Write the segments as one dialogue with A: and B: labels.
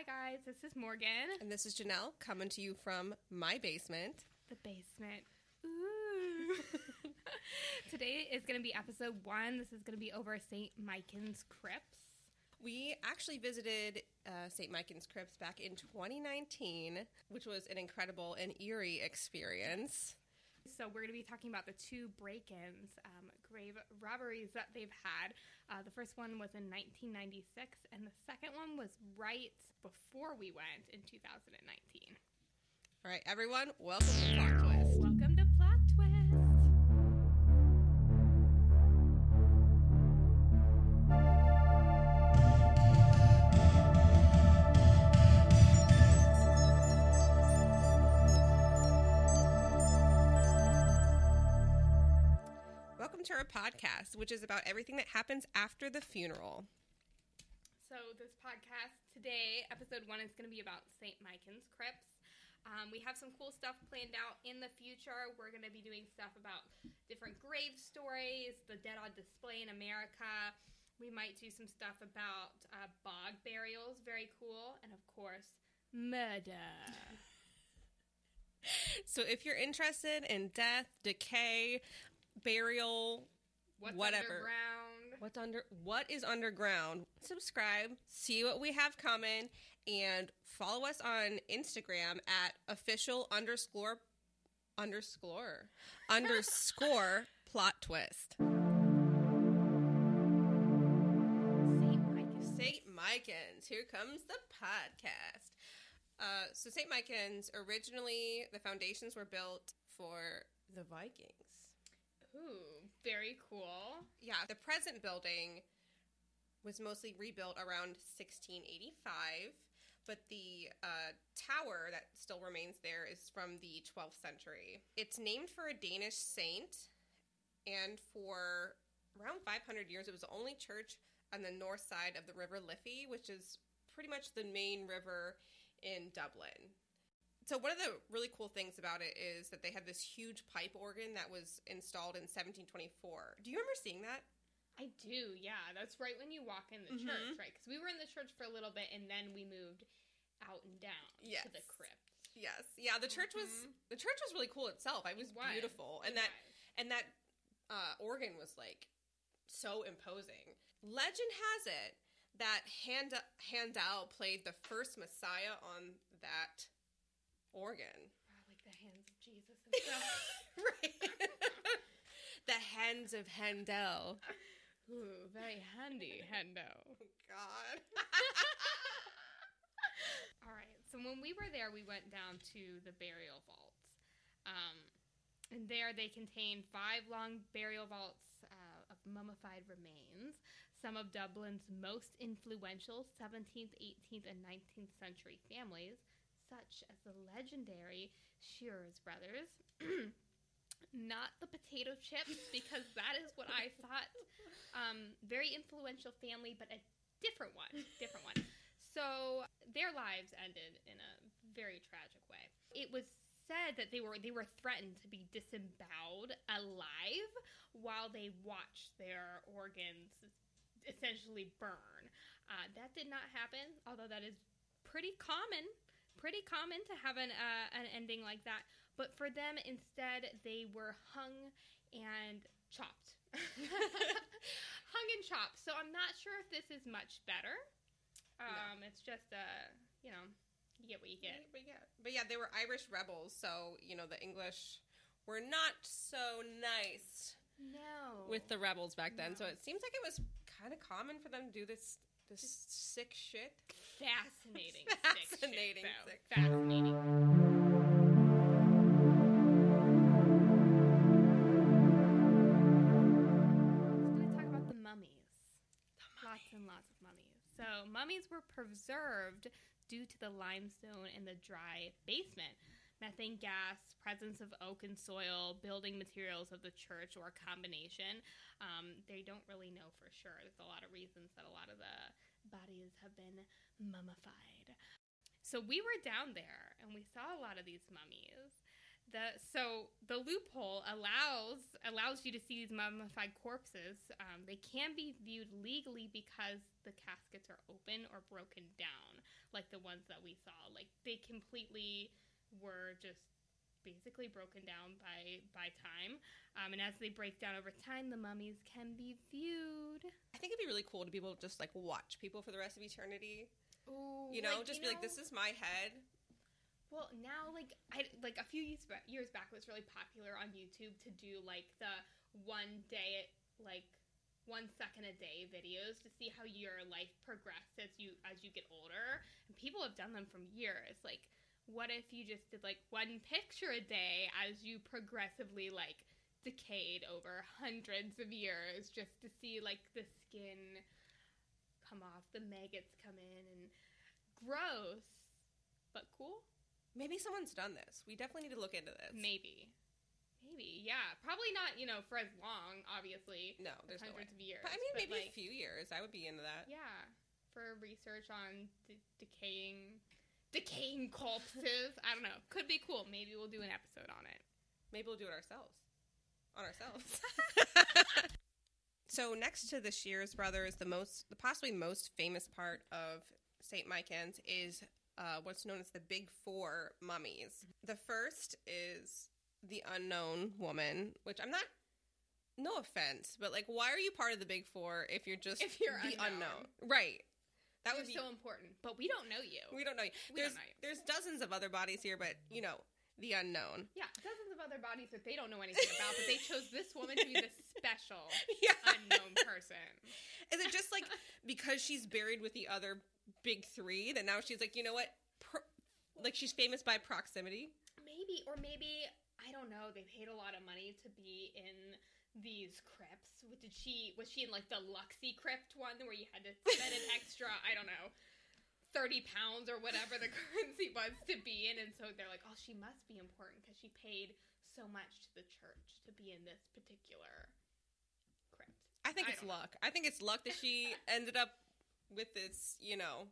A: Hi, guys. This is Morgan.
B: And this is Jenelle coming to you from my basement.
A: The basement. Ooh. Today is going to be episode one. This is going to be over St. Michan's Crypts.
B: We actually visited uh, St. Michan's Crypts back in 2019, which was an incredible and eerie experience.
A: So, we're going to be talking about the two break ins, um, grave robberies that they've had. Uh, the first one was in 1996, and the second one was right before we went in 2019.
B: All right, everyone, welcome to Plot podcast, which is about everything that happens after the funeral.
A: So, this podcast today, episode one, is going to be about St. Michan's Crypts. Um, we have some cool stuff planned out in the future. We're going to be doing stuff about different grave stories, the dead on display in America. We might do some stuff about uh, bog burials, very cool, and of course, murder.
B: So, if you're interested in death, decay, burial,
A: What's
B: Whatever.
A: underground?
B: what's under what is underground, subscribe, see what we have coming, and follow us on Instagram at official underscore underscore underscore plot twist.
A: St. Michan's.
B: Here comes the podcast. Uh, so St. Michan's originally the foundations were built for the Vikings.
A: Ooh, very cool.
B: Yeah, the present building was mostly rebuilt around 1685, but the uh, tower that still remains there is from the 12th century. It's named for a Danish saint, and for around 500 years, it was the only church on the north side of the River Liffey, which is pretty much the main river in Dublin. So one of the really cool things about it is that they had this huge pipe organ that was installed in 1724. Do you remember seeing that?
A: I do, yeah. That's right when you walk in the
B: Mhm.
A: church, right? Because we were in the church for a little bit, and then we moved out and down
B: Yes.
A: to the crypt.
B: Yes. Yeah, the church was
A: Mhm.
B: the church was really cool itself. It was,
A: It was.
B: beautiful. And
A: It
B: that
A: was.
B: and that uh, organ was like so imposing. Legend has it that Hand- Handel played the first Messiah on that organ.
A: Like the hands of Jesus himself.
B: right. the hands of Handel.
A: Ooh, very handy, Hendo.
B: Oh God.
A: All right. So when we were there, we went down to the burial vaults. Um, and there they contain five long burial vaults uh, of mummified remains, some of Dublin's most influential 17th, 18th, and 19th century families, such as the legendary Shearers brothers. Not the potato chips, because that is what I thought. Um, very influential family, but a different one. Different one. So their lives ended in a very tragic way. It was said that they were they were threatened to be disemboweled alive while they watched their organs essentially burn. Uh, that did not happen, although that is pretty common. Pretty common to have an uh, an ending like that. But for them, instead, they were hung and chopped. hung and chopped. So I'm not sure if this is much better. Um, It's just, uh, you know, you get what you get.
B: But yeah, but yeah, they were Irish rebels, so you know the English were not so nice
A: No.
B: with the rebels back then. So it seems like it was kind of common for them to do this this sick shit.
A: fascinating,
B: Fascinating
A: sick shit,
B: sick.
A: Fascinating. Let's gonna talk about the mummies. Lots and lots of mummies. So mummies were preserved due to the limestone in the dry basement. Methane gas, presence of oak and soil, building materials of the church, or a combination. Um, they don't really know for sure. There's a lot of reasons that a lot of the bodies have been mummified. So we were down there and we saw a lot of these mummies. the so the loophole allows allows you to see these mummified corpses. Um, they can be viewed legally because the caskets are open or broken down, like the ones that we saw. Like they completely were just basically broken down by by time. Um, and as they break down over time, the mummies can be viewed.
B: I think it'd be really cool to be able to just like watch people for the rest of eternity.
A: Ooh,
B: You know,
A: like,
B: just
A: you
B: be like, this is my head.
A: Well, now like I like a few years back, years back it was really popular on YouTube to do like the one day like one second a day videos to see how your life progressed as you as you get older. And people have done them from years. Like what if you just did like one picture a day as you progressively like decayed over hundreds of years just to see like the skin come off, the maggots come in and gross but cool.
B: Maybe someone's done this. We definitely need to look into this.
A: Maybe. Maybe, yeah. Probably not, you know, for as long, obviously.
B: No, there's no way.
A: hundreds of years.
B: But I mean, maybe
A: like,
B: a few years. I would be into that.
A: Yeah. For research on d- decaying decaying corpses. I don't know. Could be cool. Maybe we'll do an episode on it.
B: Maybe we'll do it ourselves. On ourselves. so next to the Sheares brothers, the most, the possibly most famous part of St. Michan's is uh, what's known as the Big Four mummies. The first is the unknown woman, which I'm not. No offense, but like, why are you part of the Big Four if you're just
A: If you're
B: the
A: unknown.
B: Right. That
A: You're
B: would be.
A: so important. But we don't know you.
B: we don't know. you.
A: we
B: There's
A: don't know you.
B: there's dozens of other bodies here, but you know the unknown.
A: Yeah, dozens of other bodies that they don't know anything about, but they chose this woman to be the special
B: Yeah.
A: unknown person.
B: Is it just like because she's buried with the other big three that now she's like, you know what? Pro- like she's famous by proximity.
A: Maybe, or maybe I don't know. They paid a lot of money to be in these crypts. What Did she was she in like the Luxy crypt one where you had to spend an extra? I don't know. 30 pounds or whatever the currency was to be in and so they're like oh she must be important because she paid so much to the church to be in this particular crypt
B: I think
A: I
B: it's
A: don't know.
B: luck. I think it's luck that she ended up with this, you know,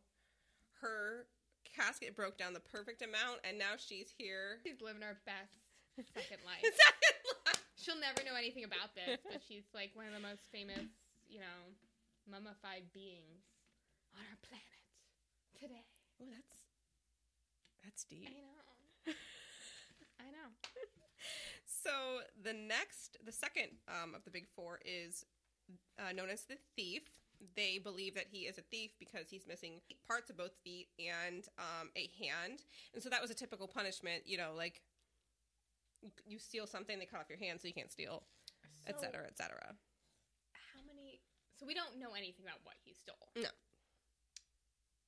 B: her casket broke down the perfect amount and now she's here.
A: she's living her best second life
B: Second life.
A: She'll never know anything about this but she's like one of the most famous you know mummified beings on our planet today
B: Oh, that's that's deep.
A: i know i know
B: So the next, the second um, of the big four is uh, known as the thief. They believe that he is a thief because he's missing parts of both feet and um, a hand, and so that was a typical punishment. You know, like you, steal something, they cut off your hand, so you can't steal,
A: So,
B: etc., etc.
A: how many so we don't know anything about what he stole
B: No.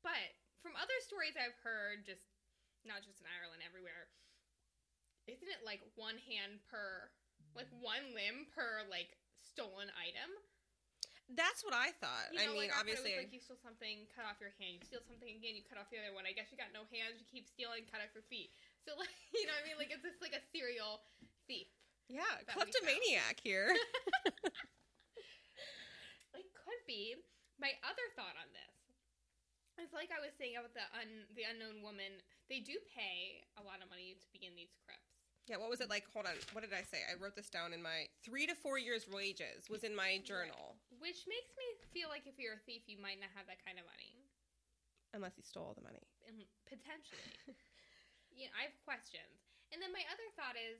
A: but from other stories i've heard just not just in ireland everywhere isn't it like one hand per like one limb per like stolen item
B: That's what I thought.
A: you know
B: I mean,
A: like,
B: obviously,
A: like you steal something cut off your hand you steal something again you cut off the other one i guess you got no hands you keep stealing cut off your feet so like you know what i mean like it's just like a serial thief
B: yeah, kleptomaniac here.
A: It could be. My other thought on this is like I was saying about the un, the unknown woman. They do pay a lot of money to be in these crypts.
B: yeah, what was it like? Hold on, what did I say? I wrote this down in my three to four years wages was in my journal,
A: Which makes me feel like if you're a thief, you might not have that kind of money.
B: unless you stole all the money.
A: And potentially. you know, I have questions. And then my other thought is,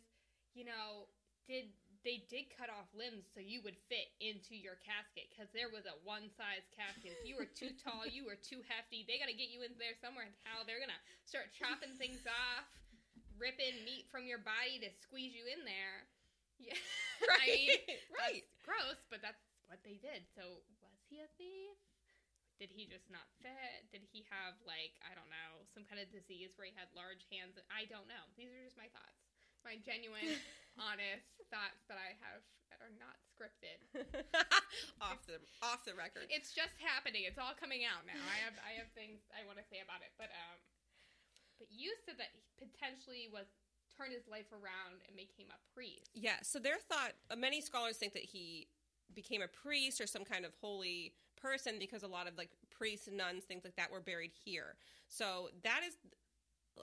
A: you know, did they did cut off limbs so you would fit into your casket because there was a one size casket. If you were too tall, you were too hefty. They got to get you in there somewhere. And how they're gonna start chopping things off, ripping meat from your body to squeeze you in there. Yeah, I mean,
B: right.
A: that's gross, but that's what they did. So was he a thief? Did he just not fit? Did he have like I don't know some kind of disease where he had large hands? I don't know. These are just my thoughts, my genuine, honest thoughts that I have that are not scripted.
B: off the off the record.
A: It's just happening. It's all coming out now. I have I have things I want to say about it, but um, but you said that he potentially was turned his life around and became a priest.
B: Yeah, so their thought, uh, many scholars think that he became a priest or some kind of holy person because a lot of like priests and nuns, things like that, were buried here. So that is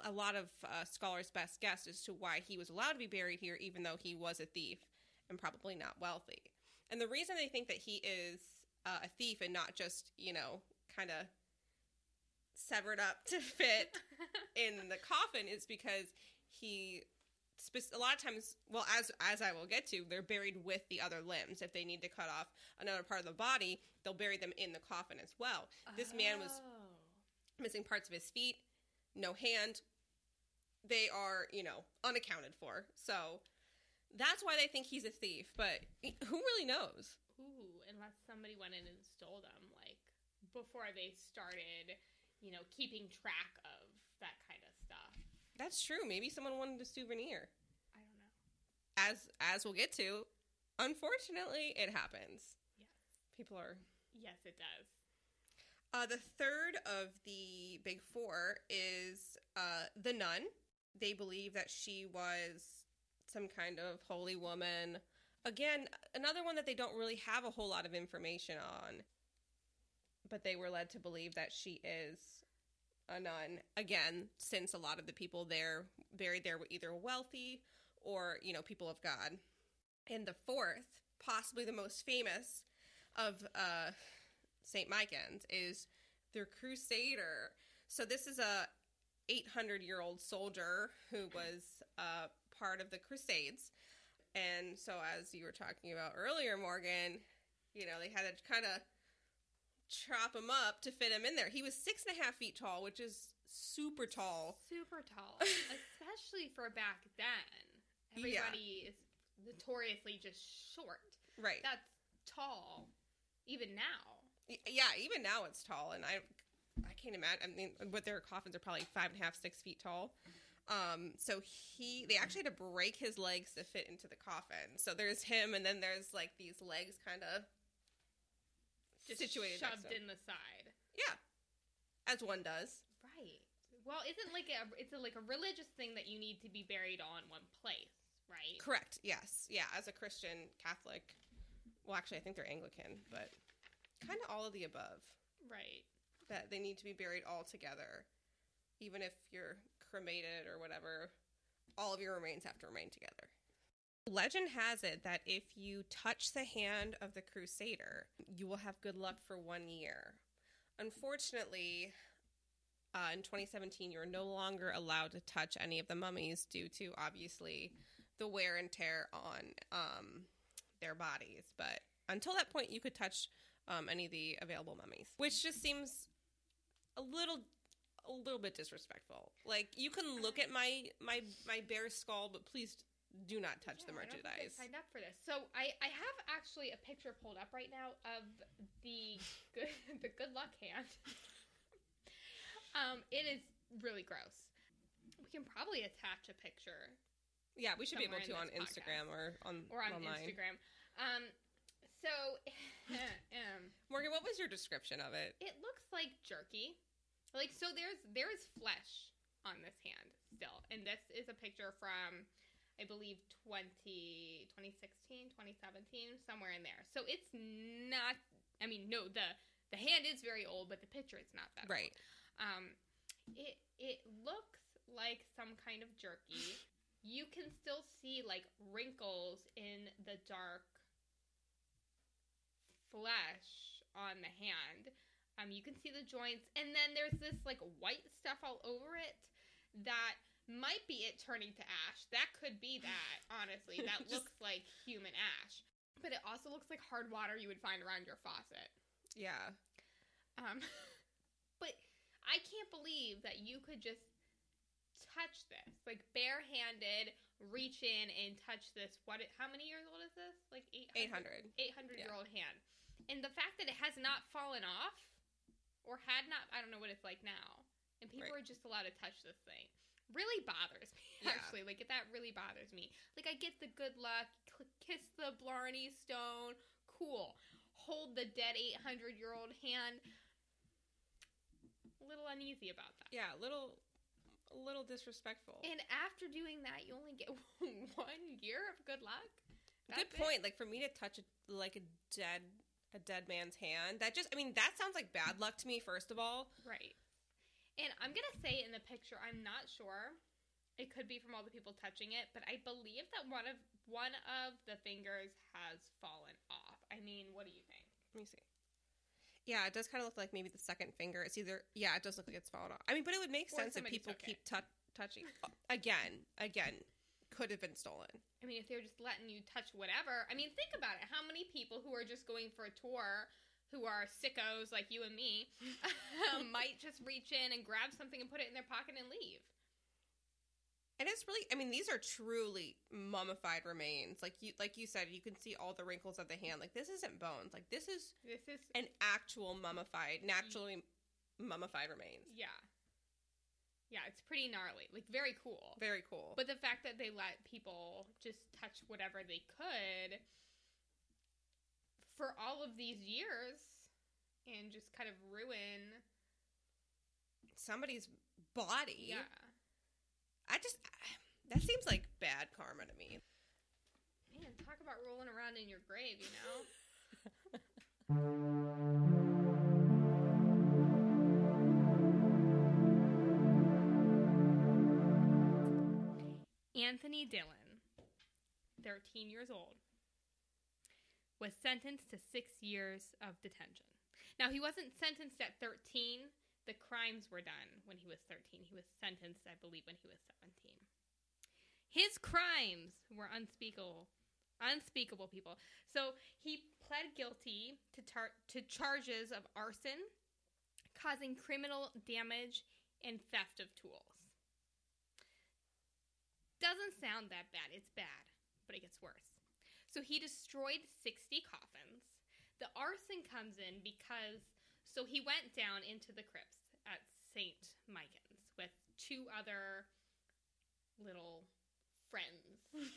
B: a lot of uh, scholars' best guess as to why he was allowed to be buried here, even though he was a thief and probably not wealthy. And the reason they think that he is uh, a thief and not just, you know, kind of severed up to fit in the coffin is because he spec- a lot of times well as as I will get to they're buried with the other limbs. If they need to cut off another part of the body they'll bury them in the coffin as well. This man was
A: Oh.
B: missing parts of his feet no hand. They are you know unaccounted for. So that's why they think he's a thief but who really knows?
A: Ooh, unless somebody went in and stole them, like before they started, you know, keeping track of that kind of stuff.
B: That's true maybe someone wanted a souvenir
A: I don't know.
B: as as we'll get to unfortunately it happens
A: Yes.
B: people are
A: Yes, it does.
B: uh, the third of the big four is uh, the nun they believe that she was some kind of holy woman again another one that they don't really have a whole lot of information on but they were led to believe that she is a nun. Again since a lot of the people there buried there were either wealthy or you know people of god. And the fourth possibly the most famous of uh st michans is the crusader. So this is a 800 year old soldier who was uh, part of the crusades. And so as you were talking about earlier morgan you know they had to kind of chop him up to fit him in there he was six and a half feet tall which is super tall
A: Super tall, especially for back then.
B: Yeah.
A: Everybody is notoriously just short.
B: right
A: That's tall, even now.
B: Yeah even now it's tall and i i can't imagine i mean but their coffins are probably five and a half six feet tall um so he they actually had to break his legs to fit into the coffin so there's him and then there's like these legs kind of
A: Just
B: situated
A: shoved in the side.
B: yeah as one does
A: Right. Well, isn't like a it's a, like a religious thing that you need to be buried on one place, right?
B: correct yes yeah as a christian catholic well actually i think they're anglican but kind of all of the above
A: Right.
B: that they need to be buried all together. Even if you're cremated or whatever, all of your remains have to remain together. Legend has it that if you touch the hand of the crusader, you will have good luck for one year. Unfortunately, uh, in 2017, you're no longer allowed to touch any of the mummies due to obviously the wear and tear on um, their bodies. But until that point, you could touch um, any of the available mummies, which just seems a little, a little bit disrespectful. Like you can look at my my my bear skull, but please do not touch the
A: Yeah, think
B: merchandise.
A: signed up for this. So I, I have actually a picture pulled up right now of the good the good luck hand. um, it is really gross. We can probably attach a picture
B: Yeah, we should be able to on
A: this
B: Instagram or on
A: or on
B: online.
A: Instagram. Um, so um,
B: Morgan, what was your description of it?
A: it looks like jerky. Like so, there's there is flesh on this hand still, and this is a picture from. I believe 20, 2016, 2017, somewhere in there. So it's not. I mean, no, the the hand is very old, but the picture it's not that old.
B: Right.
A: Um, it it looks like some kind of jerky. You can still see like wrinkles in the dark flesh on the hand. Um, you can see the joints, and then there's this like white stuff all over it that might be it turning to ash. That could be that. Honestly, that
B: Just-
A: looks like human ash, but it also looks like hard water you would find around your faucet.
B: Yeah.
A: Um, but I can't believe that you could just touch this, like barehanded, reach in and touch this. What? How many years old is this? Like 800?
B: 800.
A: 800 year old hand. And the fact that it has not fallen off or had not, I don't know what it's like now. And people
B: Right.
A: are just allowed to touch this thing. Really bothers me,
B: Yeah.
A: actually. Like, that really bothers me. Like, I get the good luck, kiss the Blarney stone, cool. Hold the dead 800 year old hand. A little uneasy about that.
B: Yeah, a little, a little disrespectful.
A: And after doing that, you only get one year of good luck?
B: Good
A: That's it?
B: point. Like for me to touch a, like a dead, a dead man's hand, that just, I mean, that sounds like bad luck to me. First of all,
A: Right. And I'm gonna say in the picture, I'm not sure. It could be from all the people touching it, but I believe that one of one of the fingers has fallen off. I mean, what do you think?
B: Let me see. Yeah, it does kind of look like maybe the second finger. It's either yeah, it does look like it's fallen off. I mean, but it would make
A: Or
B: sense if people keep tou touching again, again. Could have been stolen.
A: I mean, if they're just letting you touch whatever, I mean, think about it. How many people who are just going for a tour, who are sickos like you and me, um, might just reach in and grab something and put it in their pocket and leave?
B: And it's really, I mean, these are truly mummified remains. Like you, like you said, you can see all the wrinkles of the hand. Like this isn't bones. Like this is
A: This is
B: an actual mummified, naturally mummified remains.
A: yeah, yeah. It's pretty gnarly. Like very cool.
B: Very cool.
A: But the fact that they let people just touch whatever they could for all of these years and just kind of ruin.
B: somebody's body.
A: Yeah.
B: I just that seems like bad karma to me.
A: Man, talk about rolling around in your grave, you know? Anthony Dillon, 13 years old, was sentenced to six years of detention. Now, he wasn't sentenced at 13. The crimes were done when he was 13. He was sentenced, I believe, when he was 17. His crimes were unspeakable. Unspeakable, people. So he pled guilty to, tar- to charges of arson, causing criminal damage, and theft of tools. Doesn't sound that bad. It's bad, but it gets worse. So he destroyed 60 coffins. The arson comes in because so he went down into the crypts at St. Michan's with two other little friends,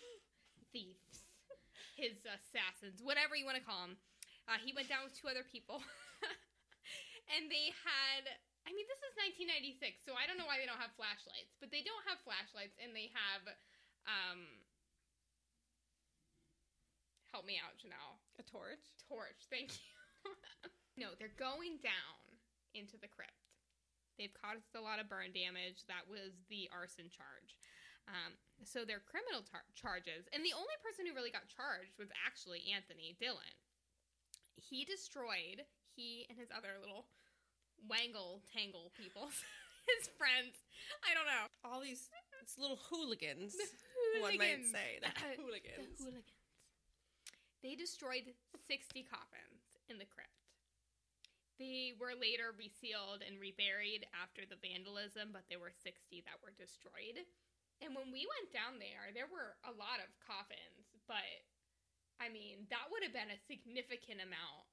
A: thieves, his assassins, whatever you want to call them. Uh, he went down with two other people, and they had. I mean, this is 1996, so I don't know why they don't have flashlights, but they don't have flashlights, and they have. Um, help me out, Jenelle
B: A torch.
A: torch. Thank you. no, they're going down into the crypt. They've caused a lot of burn damage. That was the arson charge. Um, so they're criminal tar- charges. And the only person who really got charged was actually Anthony Dillon. He destroyed, he and his other little wangle tangle people, his friends. I don't know.
B: All these little hooligans.
A: The
B: One might say the
A: The
B: hooligans.
A: They destroyed 60 coffins in the crypt. They were later resealed and reburied after the vandalism, but there were 60 that were destroyed. And when we went down there, there were a lot of coffins, but I mean, that would have been a significant amount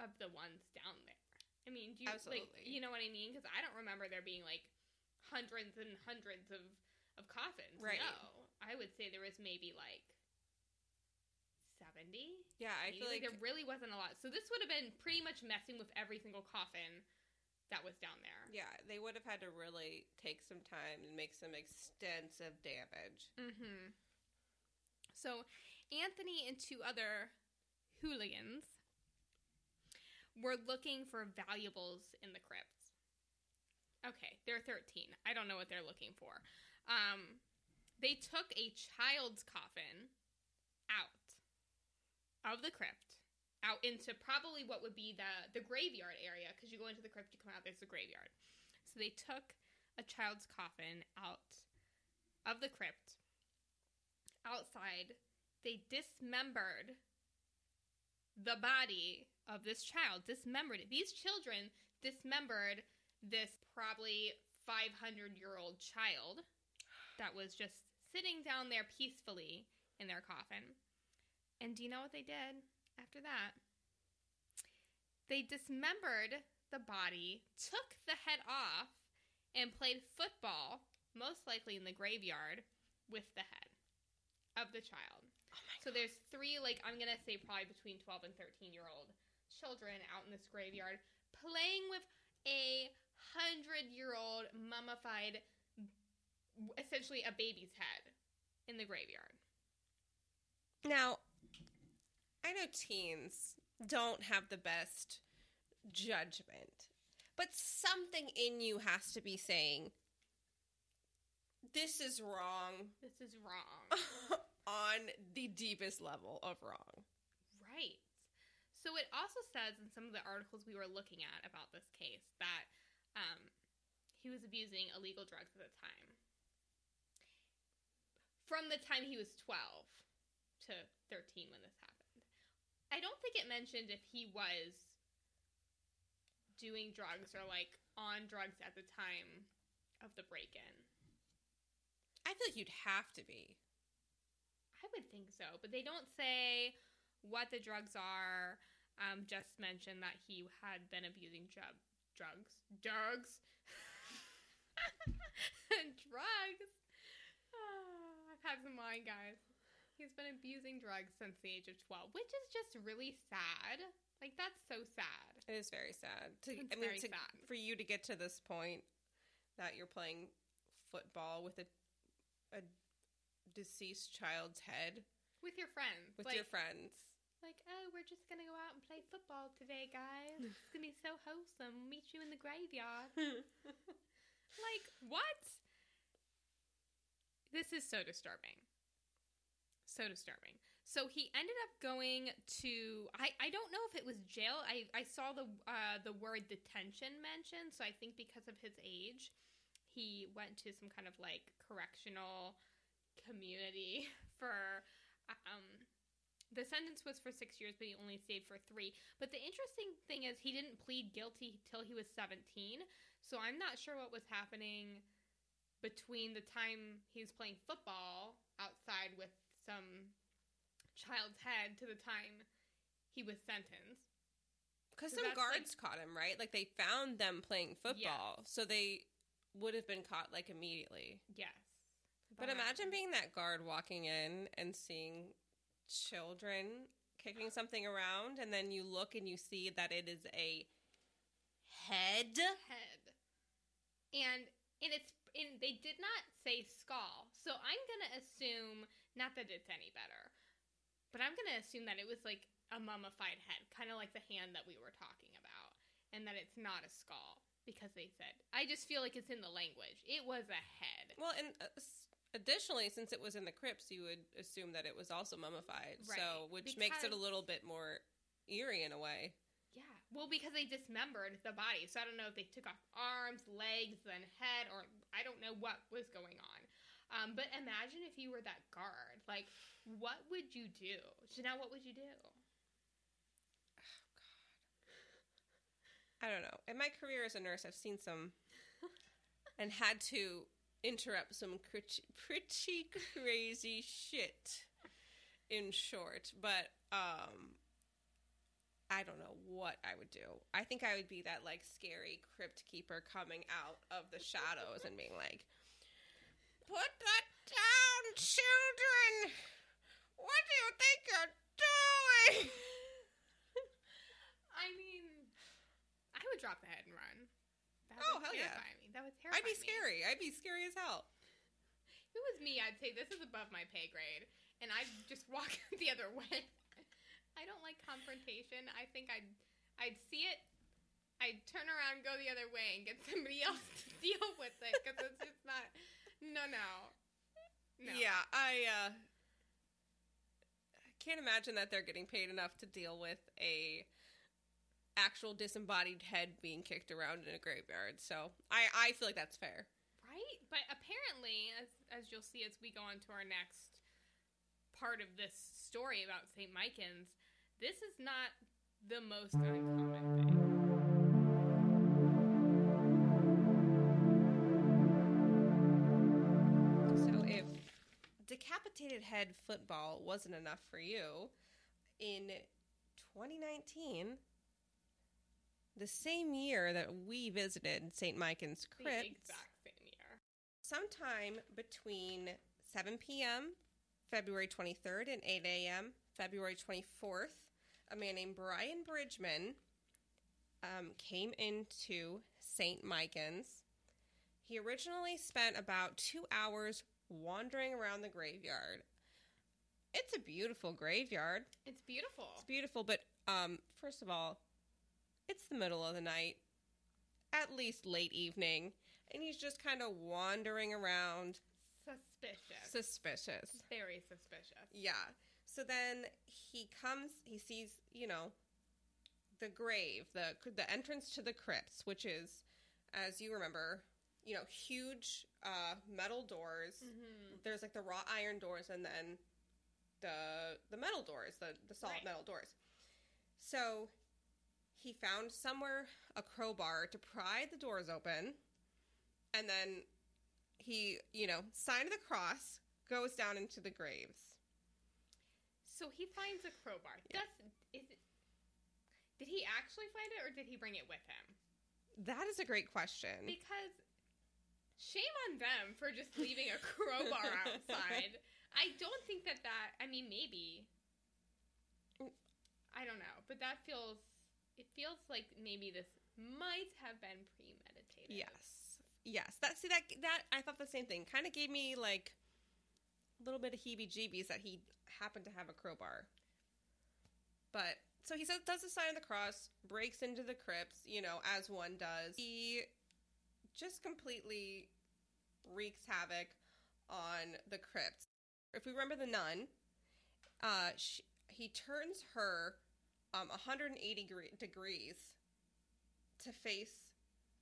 A: of the ones down there. I mean, do you like you know what I mean? Because I don't remember there being like hundreds and hundreds of of coffins.
B: Right.
A: No, I would say there was maybe like seventy.
B: Yeah, I feel like
A: there really wasn't a lot. So this would have been pretty much messing with every single coffin that was down there.
B: yeah, they would have had to really take some time and make some extensive damage.
A: Mm-hmm. So Anthony and two other hooligans were looking for valuables in the crypts. Okay, they're 13. I don't know what they're looking for. Um, they took a child's coffin out of the crypt, out into probably what would be the the graveyard area because you go into the crypt, you come out, there's the graveyard. So they took a child's coffin out of the crypt. Outside, they dismembered the body of this child, dismembered it. These children dismembered this probably 500 year old child that was just sitting down there peacefully in their coffin. And do you know what they did after that? They dismembered the body, took the head off, and played football, most likely in the graveyard, with the head of the child.
B: Oh my
A: So there's three, like I'm gonna say probably between 12 and 13 year old children out in this graveyard playing with a hundred year old mummified, essentially a baby's head in the graveyard.
B: Now, I know teens don't have the best judgment, but something in you has to be saying This is wrong
A: This is wrong.
B: on the deepest level of wrong.
A: right. So it also says in some of the articles we were looking at about this case that um, he was abusing illegal drugs at the time. From the time he was 12 to 13 when this happened. I don't think it mentioned if he was doing drugs or like on drugs at the time of the break in.
B: I feel like you'd have to be.
A: I would think so, but they don't say what the drugs are. Um, just mentioned that he had been abusing drug drugs, drugs, drugs. Ah, I've had some wine, guys. He's been abusing drugs since the age of twelve, which is just really sad. Like that's so sad.
B: It is very sad. To,
A: It's
B: I mean,
A: very
B: to,
A: sad.
B: for you to get to this point that you're playing football with a a deceased child's head
A: With your friends,
B: with
A: like,
B: your friends.
A: like, oh, we're just gonna go out and play football today, guys. It's gonna be so wholesome. Meet you in the graveyard. Like, what? This is so disturbing. So disturbing. So he ended up going to I, I don't know if it was jail. I, I saw the uh, the word detention mentioned, so I think because of his age, he went to some kind of like correctional community for um the sentence was for six years, but he only stayed for three. But the interesting thing is, he didn't plead guilty till he was 17. So I'm not sure what was happening between the time he was playing football outside with some child's head to the time he was sentenced.
B: Because some
A: that's, like-
B: guards caught him, right? Like they found them playing football, so they would have been caught like immediately.
A: Yes.
B: But imagine being that guard walking in and seeing children kicking something around, and then you look and you see that it is a head.
A: head. And and it's and they did not say skull. So I'm gonna assume not that it's any better, but I'm gonna assume that it was like a mummified head, kind of like the hand that we were talking about, and that it's not a skull because they said. I just feel like it's in the language. It was a head.
B: Well, and uh, additionally, since it was in the crypts, you would assume that it was also mummified. So,
A: Right,
B: which makes it a little bit more eerie in a way.
A: Yeah. Well, because they dismembered the body, so I don't know if they took off arms, legs, then head, or I don't know what was going on. Um, but imagine if you were that guard. Like, what would you do? Jenelle, what would you do?
B: Oh God, I don't know. In my career as a nurse, I've seen some and had to interrupt some pretty, pretty crazy shit. In short, but um, I don't know what I would do. I think I would be that like scary crypt keeper coming out of the shadows and being like, "Put that down, children. What do you think you're doing?"
A: I mean, I would drop the head and run. That
B: Oh,
A: would
B: hell yeah.
A: me. That would terrify
B: I'd be
A: me.
B: scary. I'd be scary as hell.
A: If it was me, I'd say this is above my pay grade, and I'd just walk the other way. I don't like confrontation. I think I'd I'd see it, I'd turn around, go the other way, and get somebody else to deal with it because it's just not. No, no, no.
B: Yeah, I uh can't imagine that they're getting paid enough to deal with a actual disembodied head being kicked around in a graveyard. So I I feel like that's fair.
A: right. But apparently, as as you'll see as we go on to our next part of this story about Saint Michan's, this is not the most uncommon thing.
B: Head football wasn't enough for you, in 2019, the same year that we visited St. Michan's
A: The
B: Crypt,
A: exact same year.
B: sometime between 7 p.m. February 23rd and 8 a.m. February 24th, a man named Brian Bridgman um, came into St. Michan's. He originally spent about two hours wandering around the graveyard. It's a beautiful graveyard.
A: It's beautiful.
B: It's beautiful, but um, first of all, it's the middle of the night, at least late evening, and he's just kind of wandering around,
A: Suspicious.
B: Suspicious.
A: Very suspicious.
B: Yeah. So then he comes, he sees, you know, the grave, the the entrance to the crypts, which is, as you remember, you know, huge uh, metal doors.
A: Mm-hmm.
B: There's like the wrought iron doors, and then the the metal doors, the the solid
A: Right.
B: metal doors. So he found somewhere a crowbar to pry the doors open, and then he, you know, signed the cross, goes down into the graves.
A: So he finds a crowbar.
B: Yeah.
A: Does is it? Did he actually find it, or did he bring it with him?
B: That is a great question.
A: Because shame on them for just leaving a crowbar outside. I don't think that that. I mean, maybe. I don't know, but that feels. It feels like maybe this might have been premeditated.
B: Yes. Yes. That see that that I thought the same thing. Kind of gave me like a little bit of heebie-jeebies that he happened to have a crowbar. But so he says does the sign of the cross, breaks into the crypts, you know, as one does. He just completely wreaks havoc on the crypts. If we remember the nun, uh, she, he turns her um, 180 gre- degrees to face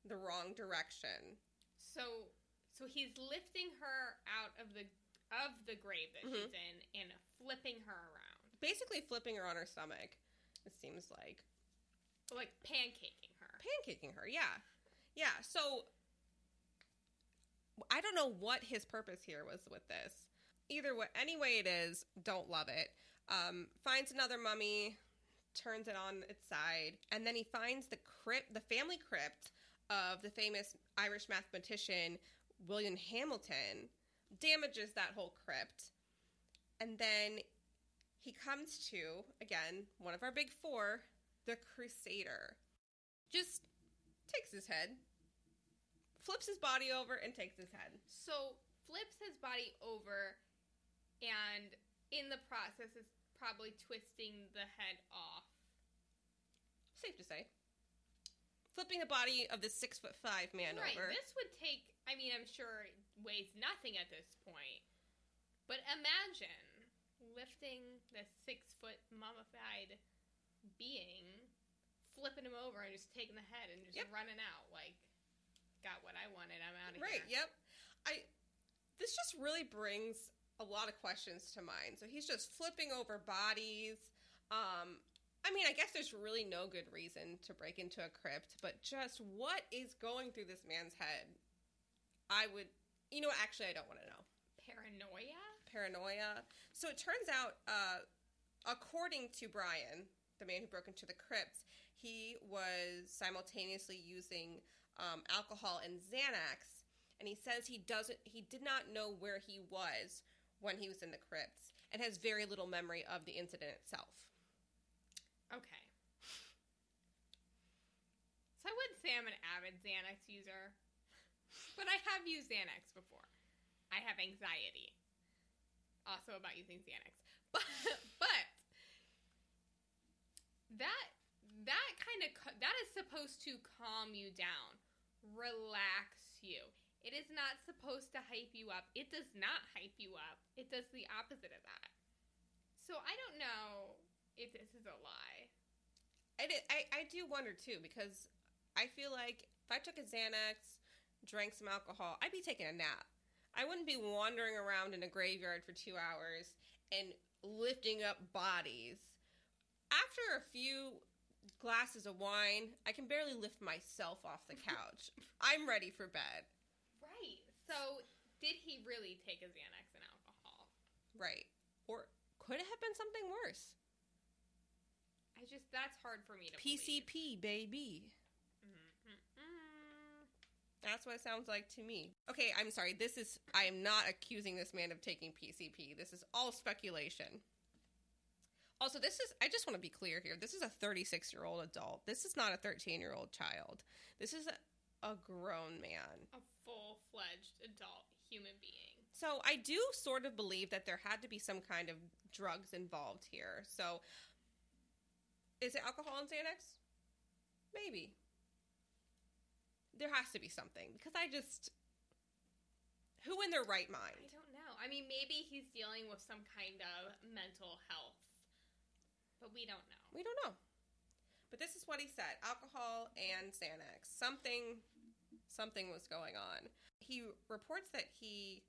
B: the wrong direction.
A: So, so he's lifting her out of the of the grave that
B: Mhm.
A: she's in and flipping her around,
B: Basically, flipping her on her stomach. It seems like
A: like pancaking her.
B: pancaking her. Yeah, yeah. So I don't know what his purpose here was with this. Either way, any way it is, don't love it. Um, finds another mummy, turns it on its side, and then he finds the crypt, the family crypt of the famous Irish mathematician William Hamilton. Damages that whole crypt, and then he comes to again one of our big four, the Crusader. Just takes his head, flips his body over, and takes his head.
A: So flips his body over, and in the process is probably twisting the head off.
B: Safe to say. Flipping the body of the six foot five man
A: right.
B: over.
A: This would take. I mean, I'm sure it weighs nothing at this point, but imagine lifting the six foot mummified being, flipping him over, and just taking the head and just
B: Yep.
A: running out like, got what I wanted. I'm out of
B: Right.
A: here. Right.
B: Yep. I. This just really brings a lot of questions to mind. So he's just flipping over bodies. Um, I mean, I guess there's really no good reason to break into a crypt, but just what is going through this man's head? I would, you know, actually, I don't want to know.
A: Paranoia.
B: Paranoia. So it turns out, uh, according to Brian, the man who broke into the crypts, he was simultaneously using um, alcohol and Xanax, and he says he doesn't, he did not know where he was when he was in the crypts, and has very little memory of the incident itself.
A: Okay. So I wouldn't say I'm an avid Xanax user, but I have used Xanax before. I have anxiety, also about using Xanax, but but that that kind of that is supposed to calm you down, relax you. It is not supposed to hype you up. It does not hype you up. It does the opposite of that. So I don't know if this is a lie.
B: I, I, I do wonder too because I feel like if I took a Xanax, drank some alcohol, I'd be taking a nap. I wouldn't be wandering around in a graveyard for two hours and lifting up bodies. After a few glasses of wine, I can barely lift myself off the couch. I'm ready for bed.
A: Right. So did he really take a Xanax and alcohol?
B: Right. Or could it have been something worse?
A: I just that's hard for me to believe.
B: PCP, baby.
A: Mm-mm-mm.
B: That's what it sounds like to me. Okay, I'm sorry. This is I am not accusing this man of taking PCP. This is all speculation. Also, this is I just want to be clear here. This is a 36-year-old adult. This is not a 13-year-old child. This is a, a grown man.
A: A full-fledged adult human being.
B: So, I do sort of believe that there had to be some kind of drugs involved here. So, is it alcohol and Xanax? Maybe. There has to be something because I just Who in their right mind?
A: I don't know. I mean, maybe he's dealing with some kind of mental health, but we don't know.
B: We don't know. But this is what he said: alcohol and Xanax. Something, something was going on. He reports that he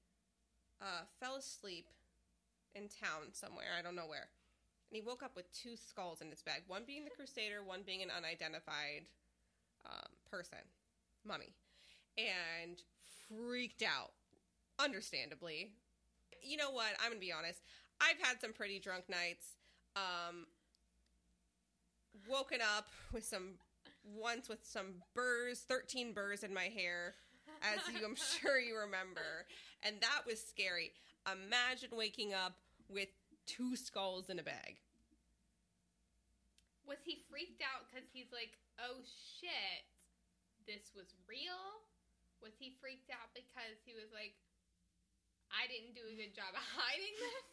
B: uh, fell asleep in town somewhere. I don't know where. And he woke up with two skulls in his bag. One being the Crusader, one being an unidentified um, person, mummy, and freaked out. Understandably, you know what? I'm gonna be honest. I've had some pretty drunk nights. Um, woken up with some once with some burrs, 13 burrs in my hair, as you I'm sure you remember, and that was scary. Imagine waking up with two skulls in a bag.
A: Was he freaked out because he's like, oh shit, this was real? Was he freaked out because he was like, I didn't do a good job of hiding this?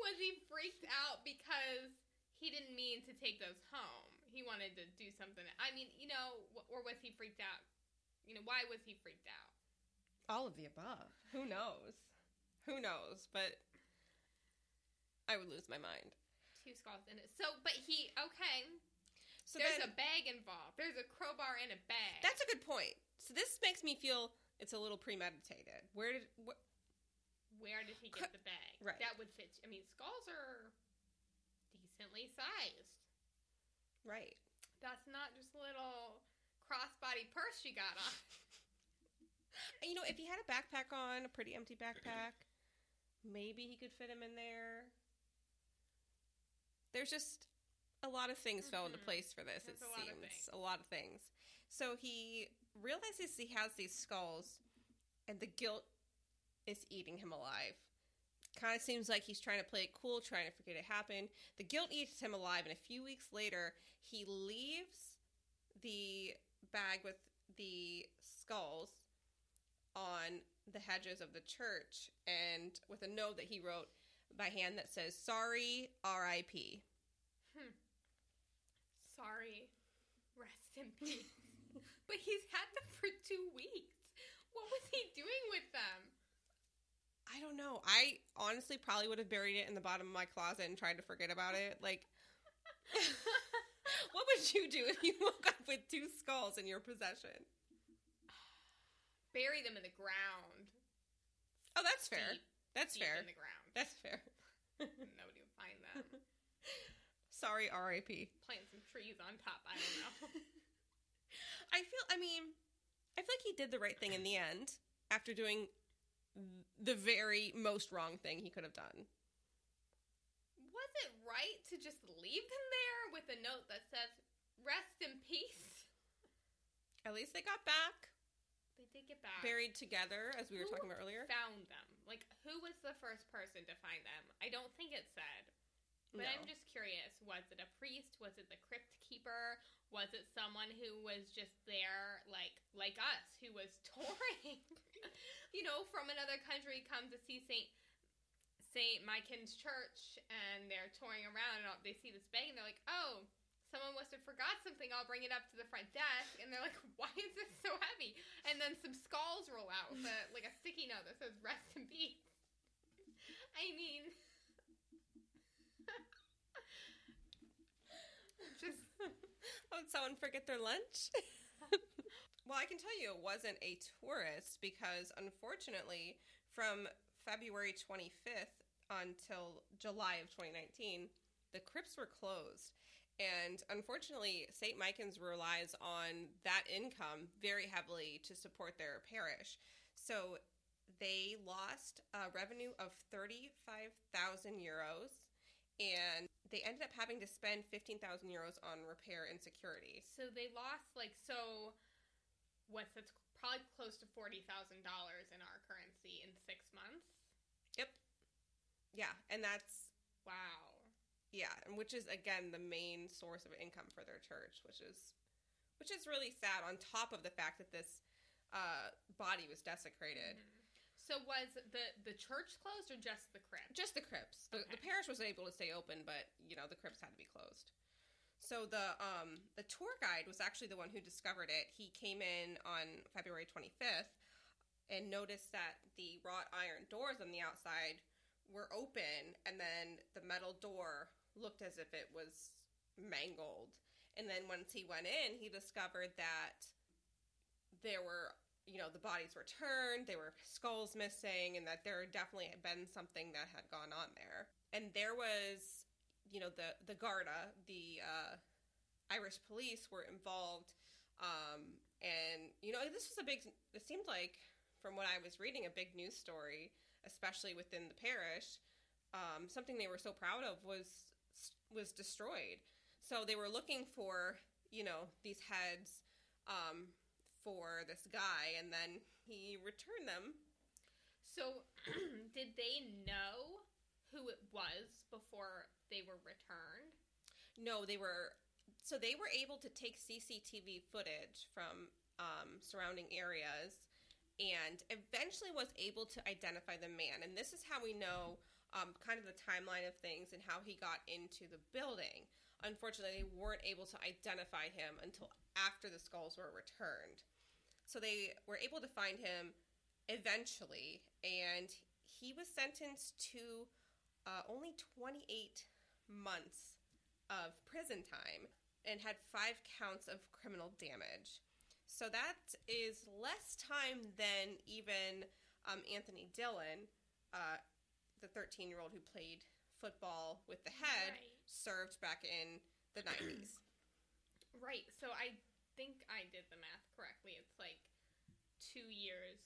A: was he freaked out because he didn't mean to take those home? He wanted to do something. I mean, you know, or was he freaked out? You know, why was he freaked out?
B: All of the above. Who knows? Who knows? But I would lose my mind.
A: Two skulls in it. So, but he, okay.
B: So
A: There's
B: then,
A: a bag involved. There's a crowbar in a bag.
B: that's a good point. So this makes me feel it's a little premeditated. Where did wh-
A: Where did he get the bag?
B: Right.
A: That would fit. I mean, skulls are decently sized.
B: right?
A: That's not just a little crossbody purse you got on.
B: You know, if he had a backpack on, a pretty empty backpack, maybe he could fit him in there. There's just a lot of things fell into
A: Mhm.
B: place for this.
A: There's
B: it
A: a
B: seems
A: things.
B: a lot of things. So he realizes he has these skulls, and the guilt is eating him alive. Kind of seems like he's trying to play it cool, trying to forget it happened. The guilt eats him alive, and a few weeks later, he leaves the bag with the skulls on the hedges of the church and with a note that he wrote by hand that says sorry rip hmm.
A: Sorry. Rest in peace. but he's had them for two weeks. What was he doing with them?
B: i don't know i honestly probably would have buried it in the bottom of my closet and tried to forget about it like what would you do if you woke up with two skulls in your possession
A: Bury them in the ground.
B: oh that's fair that's
A: deep
B: fair
A: in the ground.
B: that's fair
A: Nobody would find them.
B: sorry rip
A: Plant some trees on top. I don't know.
B: I feel. I mean, I feel like he did the right thing in the end after doing the very most wrong thing he could have done.
A: was it right to just leave them there with a note that says "Rest in peace"?
B: At least they got back,
A: They did get back.
B: buried together, as we were talking about earlier.
A: Found them. Like, who was the first person to find them? I don't think it said. But
B: No.
A: I'm just curious. Was it a priest? Was it the crypt keeper? Was it someone who was just there, like like us, who was touring, you know, from another country, come to see Saint Saint Michan's church, and they're touring around, and they see this bag, and they're like, "Oh, someone must have forgot something. I'll bring it up to the front desk." And they're like, "Why is this so heavy?" And then some skulls roll out with a, like a sticky note that says "Rest in peace." I mean. Just
B: Would someone forget their lunch? well, I can tell you it wasn't a tourist because, unfortunately, from February 25th until July of 2019, the crypts were closed. And unfortunately, St. Michan's relies on that income very heavily to support their parish. So they lost a revenue of 35,000 euros and they ended up having to spend 15,000 euros on repair and security.
A: so they lost like so. What's that's probably close to forty thousand dollars in our currency in six months. Yep.
B: Yeah, and that's
A: Wow.
B: yeah, and which is again the main source of income for their church, which is which is really sad on top of the fact that this uh, body was desecrated.
A: Mhm. So was the the church closed or just the crypt?
B: Just the crypts. The, the parish was able to stay open, but you know the crypts had to be closed. So the um the tour guide was actually the one who discovered it. He came in on February 25th, and and noticed that the wrought iron doors on the outside were open, and then the metal door looked as if it was mangled. And then once he went in, he discovered that there were, you know, the bodies were turned, there were skulls missing, and that there definitely had been something that had gone on there. And there was, you know, the the Garda, the uh, Irish police were involved, um, and you know, this was a big. It seemed like, from what I was reading, a big news story, especially within the parish. Um, something they were so proud of was was destroyed. So they were looking for, you know, these heads um, for this guy, and then he returned them.
A: So, did they know who it was before they were returned?
B: No, they were. So they were able to take CCTV footage from um, surrounding areas, and eventually was able to identify the man. And this is how we know um, kind of the timeline of things and how he got into the building. Unfortunately, they weren't able to identify him until after the skulls were returned. So they were able to find him eventually, and he was sentenced to uh, only 28 months of prison time and had five counts of criminal damage. So that is less time than even um, Anthony Dillon, uh, the 13 year old who played football with the head,
A: Right.
B: served back in the 90s.
A: Right. So I think I did the math correctly. It's like two years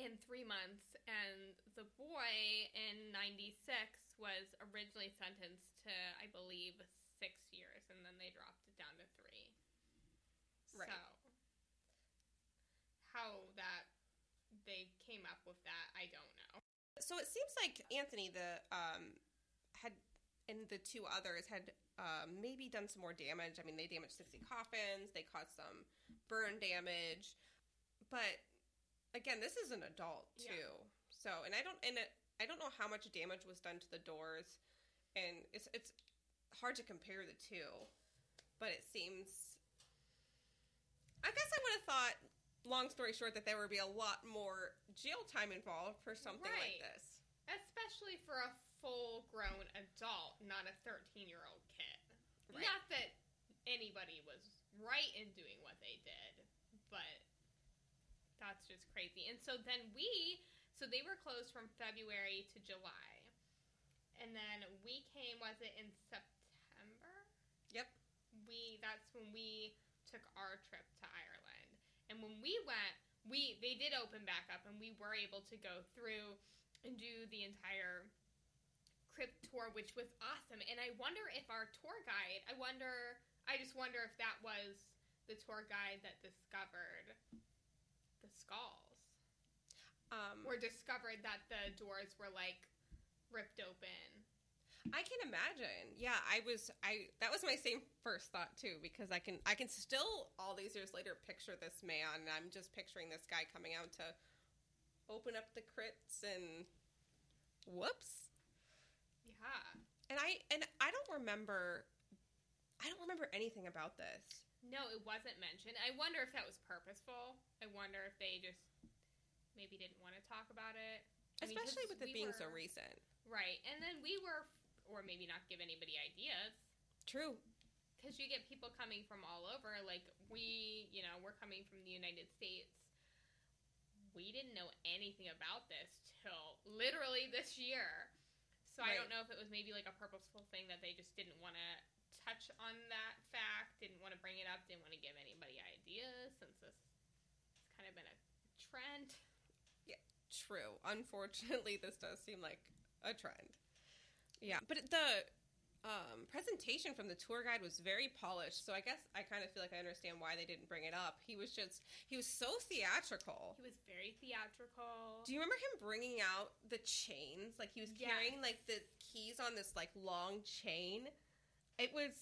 A: and three months, and the boy in '96 was originally sentenced to, I believe, six years, and then they dropped it down to three.
B: Right.
A: So how that they came up with that, I don't know.
B: So it seems like Anthony, the um, had and the two others had um, maybe done some more damage. I mean, they damaged sixty coffins. They caused some burn damage, but again, this is an adult
A: Yeah.
B: too. So, and I don't and it, I don't know how much damage was done to the doors, and it's it's hard to compare the two, but it seems. I guess I would have thought. Long story short, that there would be a lot more jail time involved for something like this.
A: Especially for a full grown adult, not a 13 year old kid.
B: Right.
A: Not that anybody was right in doing what they did, but that's just crazy. And so then we, so they were closed from February to July. And then we came, was it in September?
B: Yep.
A: We, that's when we took our trip to Ireland. And when we went, we they did open back up and we were able to go through and do the entire crypt tour which was awesome and i wonder if our tour guide i wonder i just wonder if that was the tour guide that discovered the skulls
B: Um,
A: or discovered that the doors were like ripped open
B: I can imagine. Yeah, I was. I that was my same first thought too because I can. I can still all these years later picture this man. And I'm just picturing this guy coming out to open up the crypts and whoops.
A: Yeah
B: And I and I don't remember. I don't remember anything about this.
A: no it wasn't mentioned i wonder if that was purposeful i wonder if they just maybe didn't want to talk about it I mean,
B: Especially with it
A: we
B: being so recent.
A: Right. And then we were, or maybe not give anybody ideas,
B: True.
A: because you get people coming from all over. Like, we, you know, we're coming from the United States. We didn't know anything about this till literally this year. So I don't know if it was maybe like a purposeful thing that they just didn't want to touch on that fact, didn't want to bring it up, didn't want to give anybody ideas since this has kind of been a trend.
B: Yeah, true. Unfortunately, this does seem like a trend. Yeah, but the um, presentation from the tour guide was very polished, so I guess I kind of feel like I understand why they didn't bring it up. He was just he was so theatrical.
A: He was very theatrical.
B: Do you remember him bringing out the chains? Like he was
A: Yes.
B: carrying like the keys on this like long chain. It was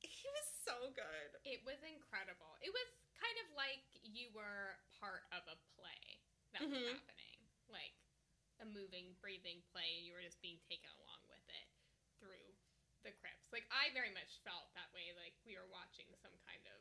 B: he was so good.
A: It was incredible. It was kind of like you were part of a play that was
B: Mhm.
A: happening, like a moving, breathing play, and you were just being taken along with it through the crypts. Like I very much felt that way, like we were watching some kind of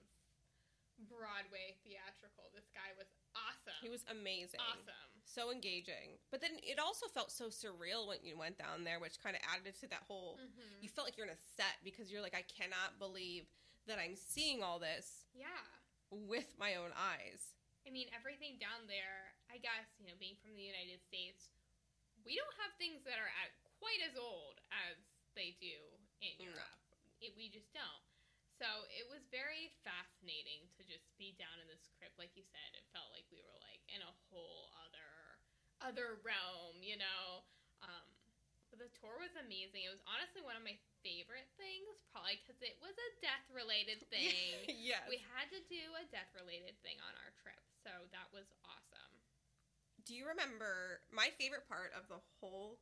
A: Broadway theatrical. This guy was awesome.
B: He was amazing.
A: awesome.
B: So engaging. But then it also felt so surreal when you went down there, which kind of added to that whole.
A: hmm
B: You felt like you're in a set because you're like, I cannot believe that I'm seeing all this
A: Yeah.
B: with my own eyes.
A: I mean, everything down there, I guess, you know, being from the United States, we don't have things that are at quite as old as they do in
B: No.
A: Europe. It, we just don't. So it was very fascinating to just be down in this crypt. Like you said, it felt like we were like in a whole other other realm, you know. Um, but the tour was amazing. It was honestly one of my favorite things, probably because it was a death related thing.
B: yes.
A: We had to do a death related thing on our trip, so that was awesome.
B: Do you remember my favorite part of the whole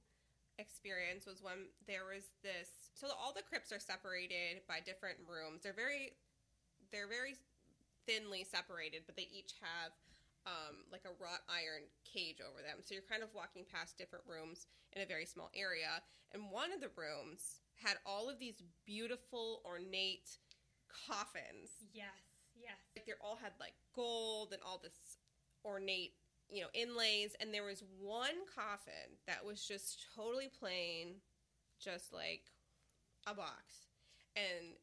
B: experience was when there was this so all the crypts are separated by different rooms. They're very they're very thinly separated, but they each have um, like a wrought iron cage over them. So you're kind of walking past different rooms in a very small area. And one of the rooms had all of these beautiful, ornate coffins
A: Yes, yes.
B: like they all had like gold and all this ornate you know inlays and there was one coffin that was just totally plain just like a box. And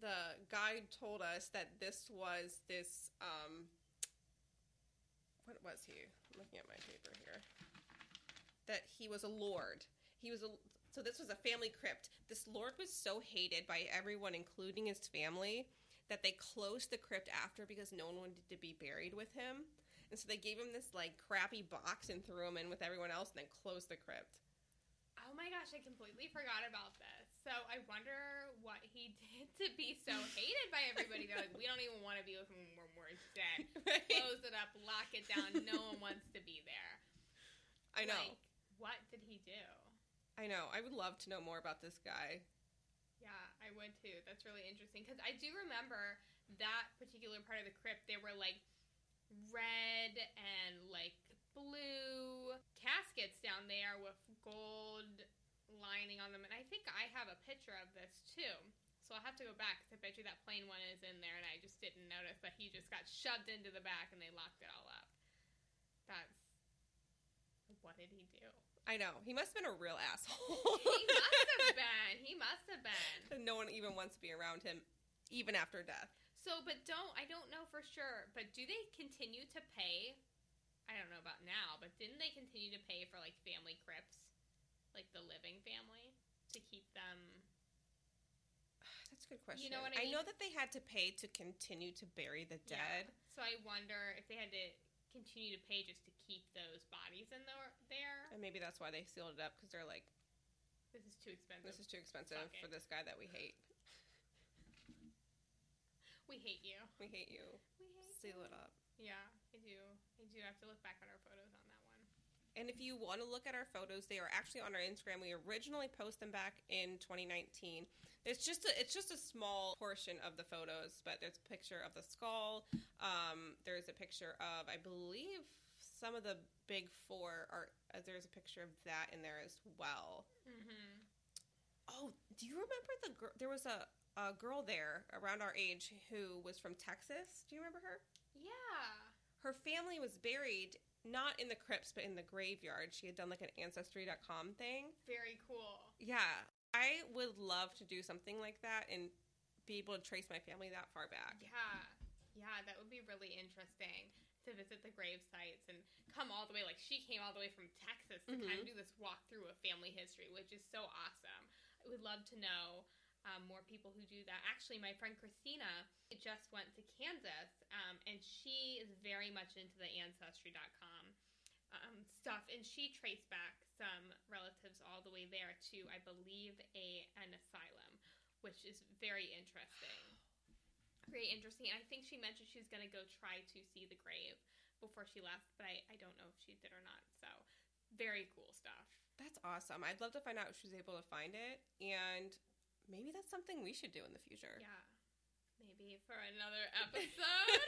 B: the guide told us that this was this um what was he? I'm looking at my paper here. That he was a lord. He was a so this was a family crypt. This lord was so hated by everyone including his family that they closed the crypt after because no one wanted to be buried with him. And so they gave him this like crappy box and threw him in with everyone else and then closed the crypt.
A: Oh my gosh, I completely forgot about this. So I wonder what he did to be so hated by everybody. They're like, we don't even want to be with him when we're dead. Close it up, lock it down. No one wants to be there.
B: I know.
A: Like, what did he do?
B: I know. I would love to know more about this guy.
A: Yeah, I would too. That's really interesting because I do remember that particular part of the crypt. There were like red and like blue caskets down there with gold lining on them, and I think I have a picture of this too. So I'll have to go back because I bet you that plain one is in there, and I just didn't notice that he just got shoved into the back and they locked it all up. That's what did he do?
B: I know. He must have been a real asshole.
A: he must have been. He must have been.
B: no one even wants to be around him, even after death.
A: So, but don't I don't know for sure, but do they continue to pay? I don't know about now, but didn't they continue to pay for like family crypts, like the living family, to keep them?
B: That's a good question.
A: You know what I
B: know
A: mean?
B: that they had to pay to continue to bury the
A: Yeah.
B: dead.
A: So I wonder if they had to continue to pay just to keep those bodies in there. There,
B: And maybe that's why they sealed it up because they're like,
A: this is too expensive.
B: this is too expensive for this guy that we hate.
A: We hate you.
B: We hate you.
A: We hate
B: Seal
A: you.
B: it up.
A: Yeah, I do. I do have to look back at our photos on that one.
B: And if you want to look at our photos, they are actually on our Instagram. We originally post them back in 2019. It's just a, it's just a small portion of the photos, but there's a picture of the skull. Um, there's a picture of, I believe, some of the big four are. Uh, there's a picture of that in there as well.
A: Mm-hmm.
B: Oh, do you remember the girl? There was a a girl there around our age who was from Texas. Do you remember her?
A: Yeah.
B: her family was buried not in the crypts but in the graveyard she had done like an ancestry.com thing
A: Very cool.
B: yeah i would love to do something like that and be able to trace my family that far back
A: Yeah, yeah, that would be really interesting to visit the grave sites and come all the way. Like she came all the way from Texas to mm-hmm. kind of do this walk through of family history, which is so awesome. I would love to know um, more people who do that. Actually, my friend Christina just went to Kansas, um, and she is very much into the Ancestry.com um, stuff, and she traced back some relatives all the way there to, I believe, a an asylum, which is very interesting very interesting. And I think she mentioned she was going to go try to see the grave before she left, but I, I don't know if she did or not. So, very cool stuff.
B: that's awesome i'd love to find out if she was able to find it and maybe that's something we should do in the future
A: Yeah. Maybe for another episode.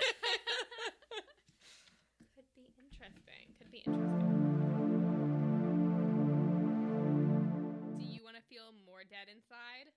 A: Could be interesting. Could be interesting. Do you want to feel more dead inside?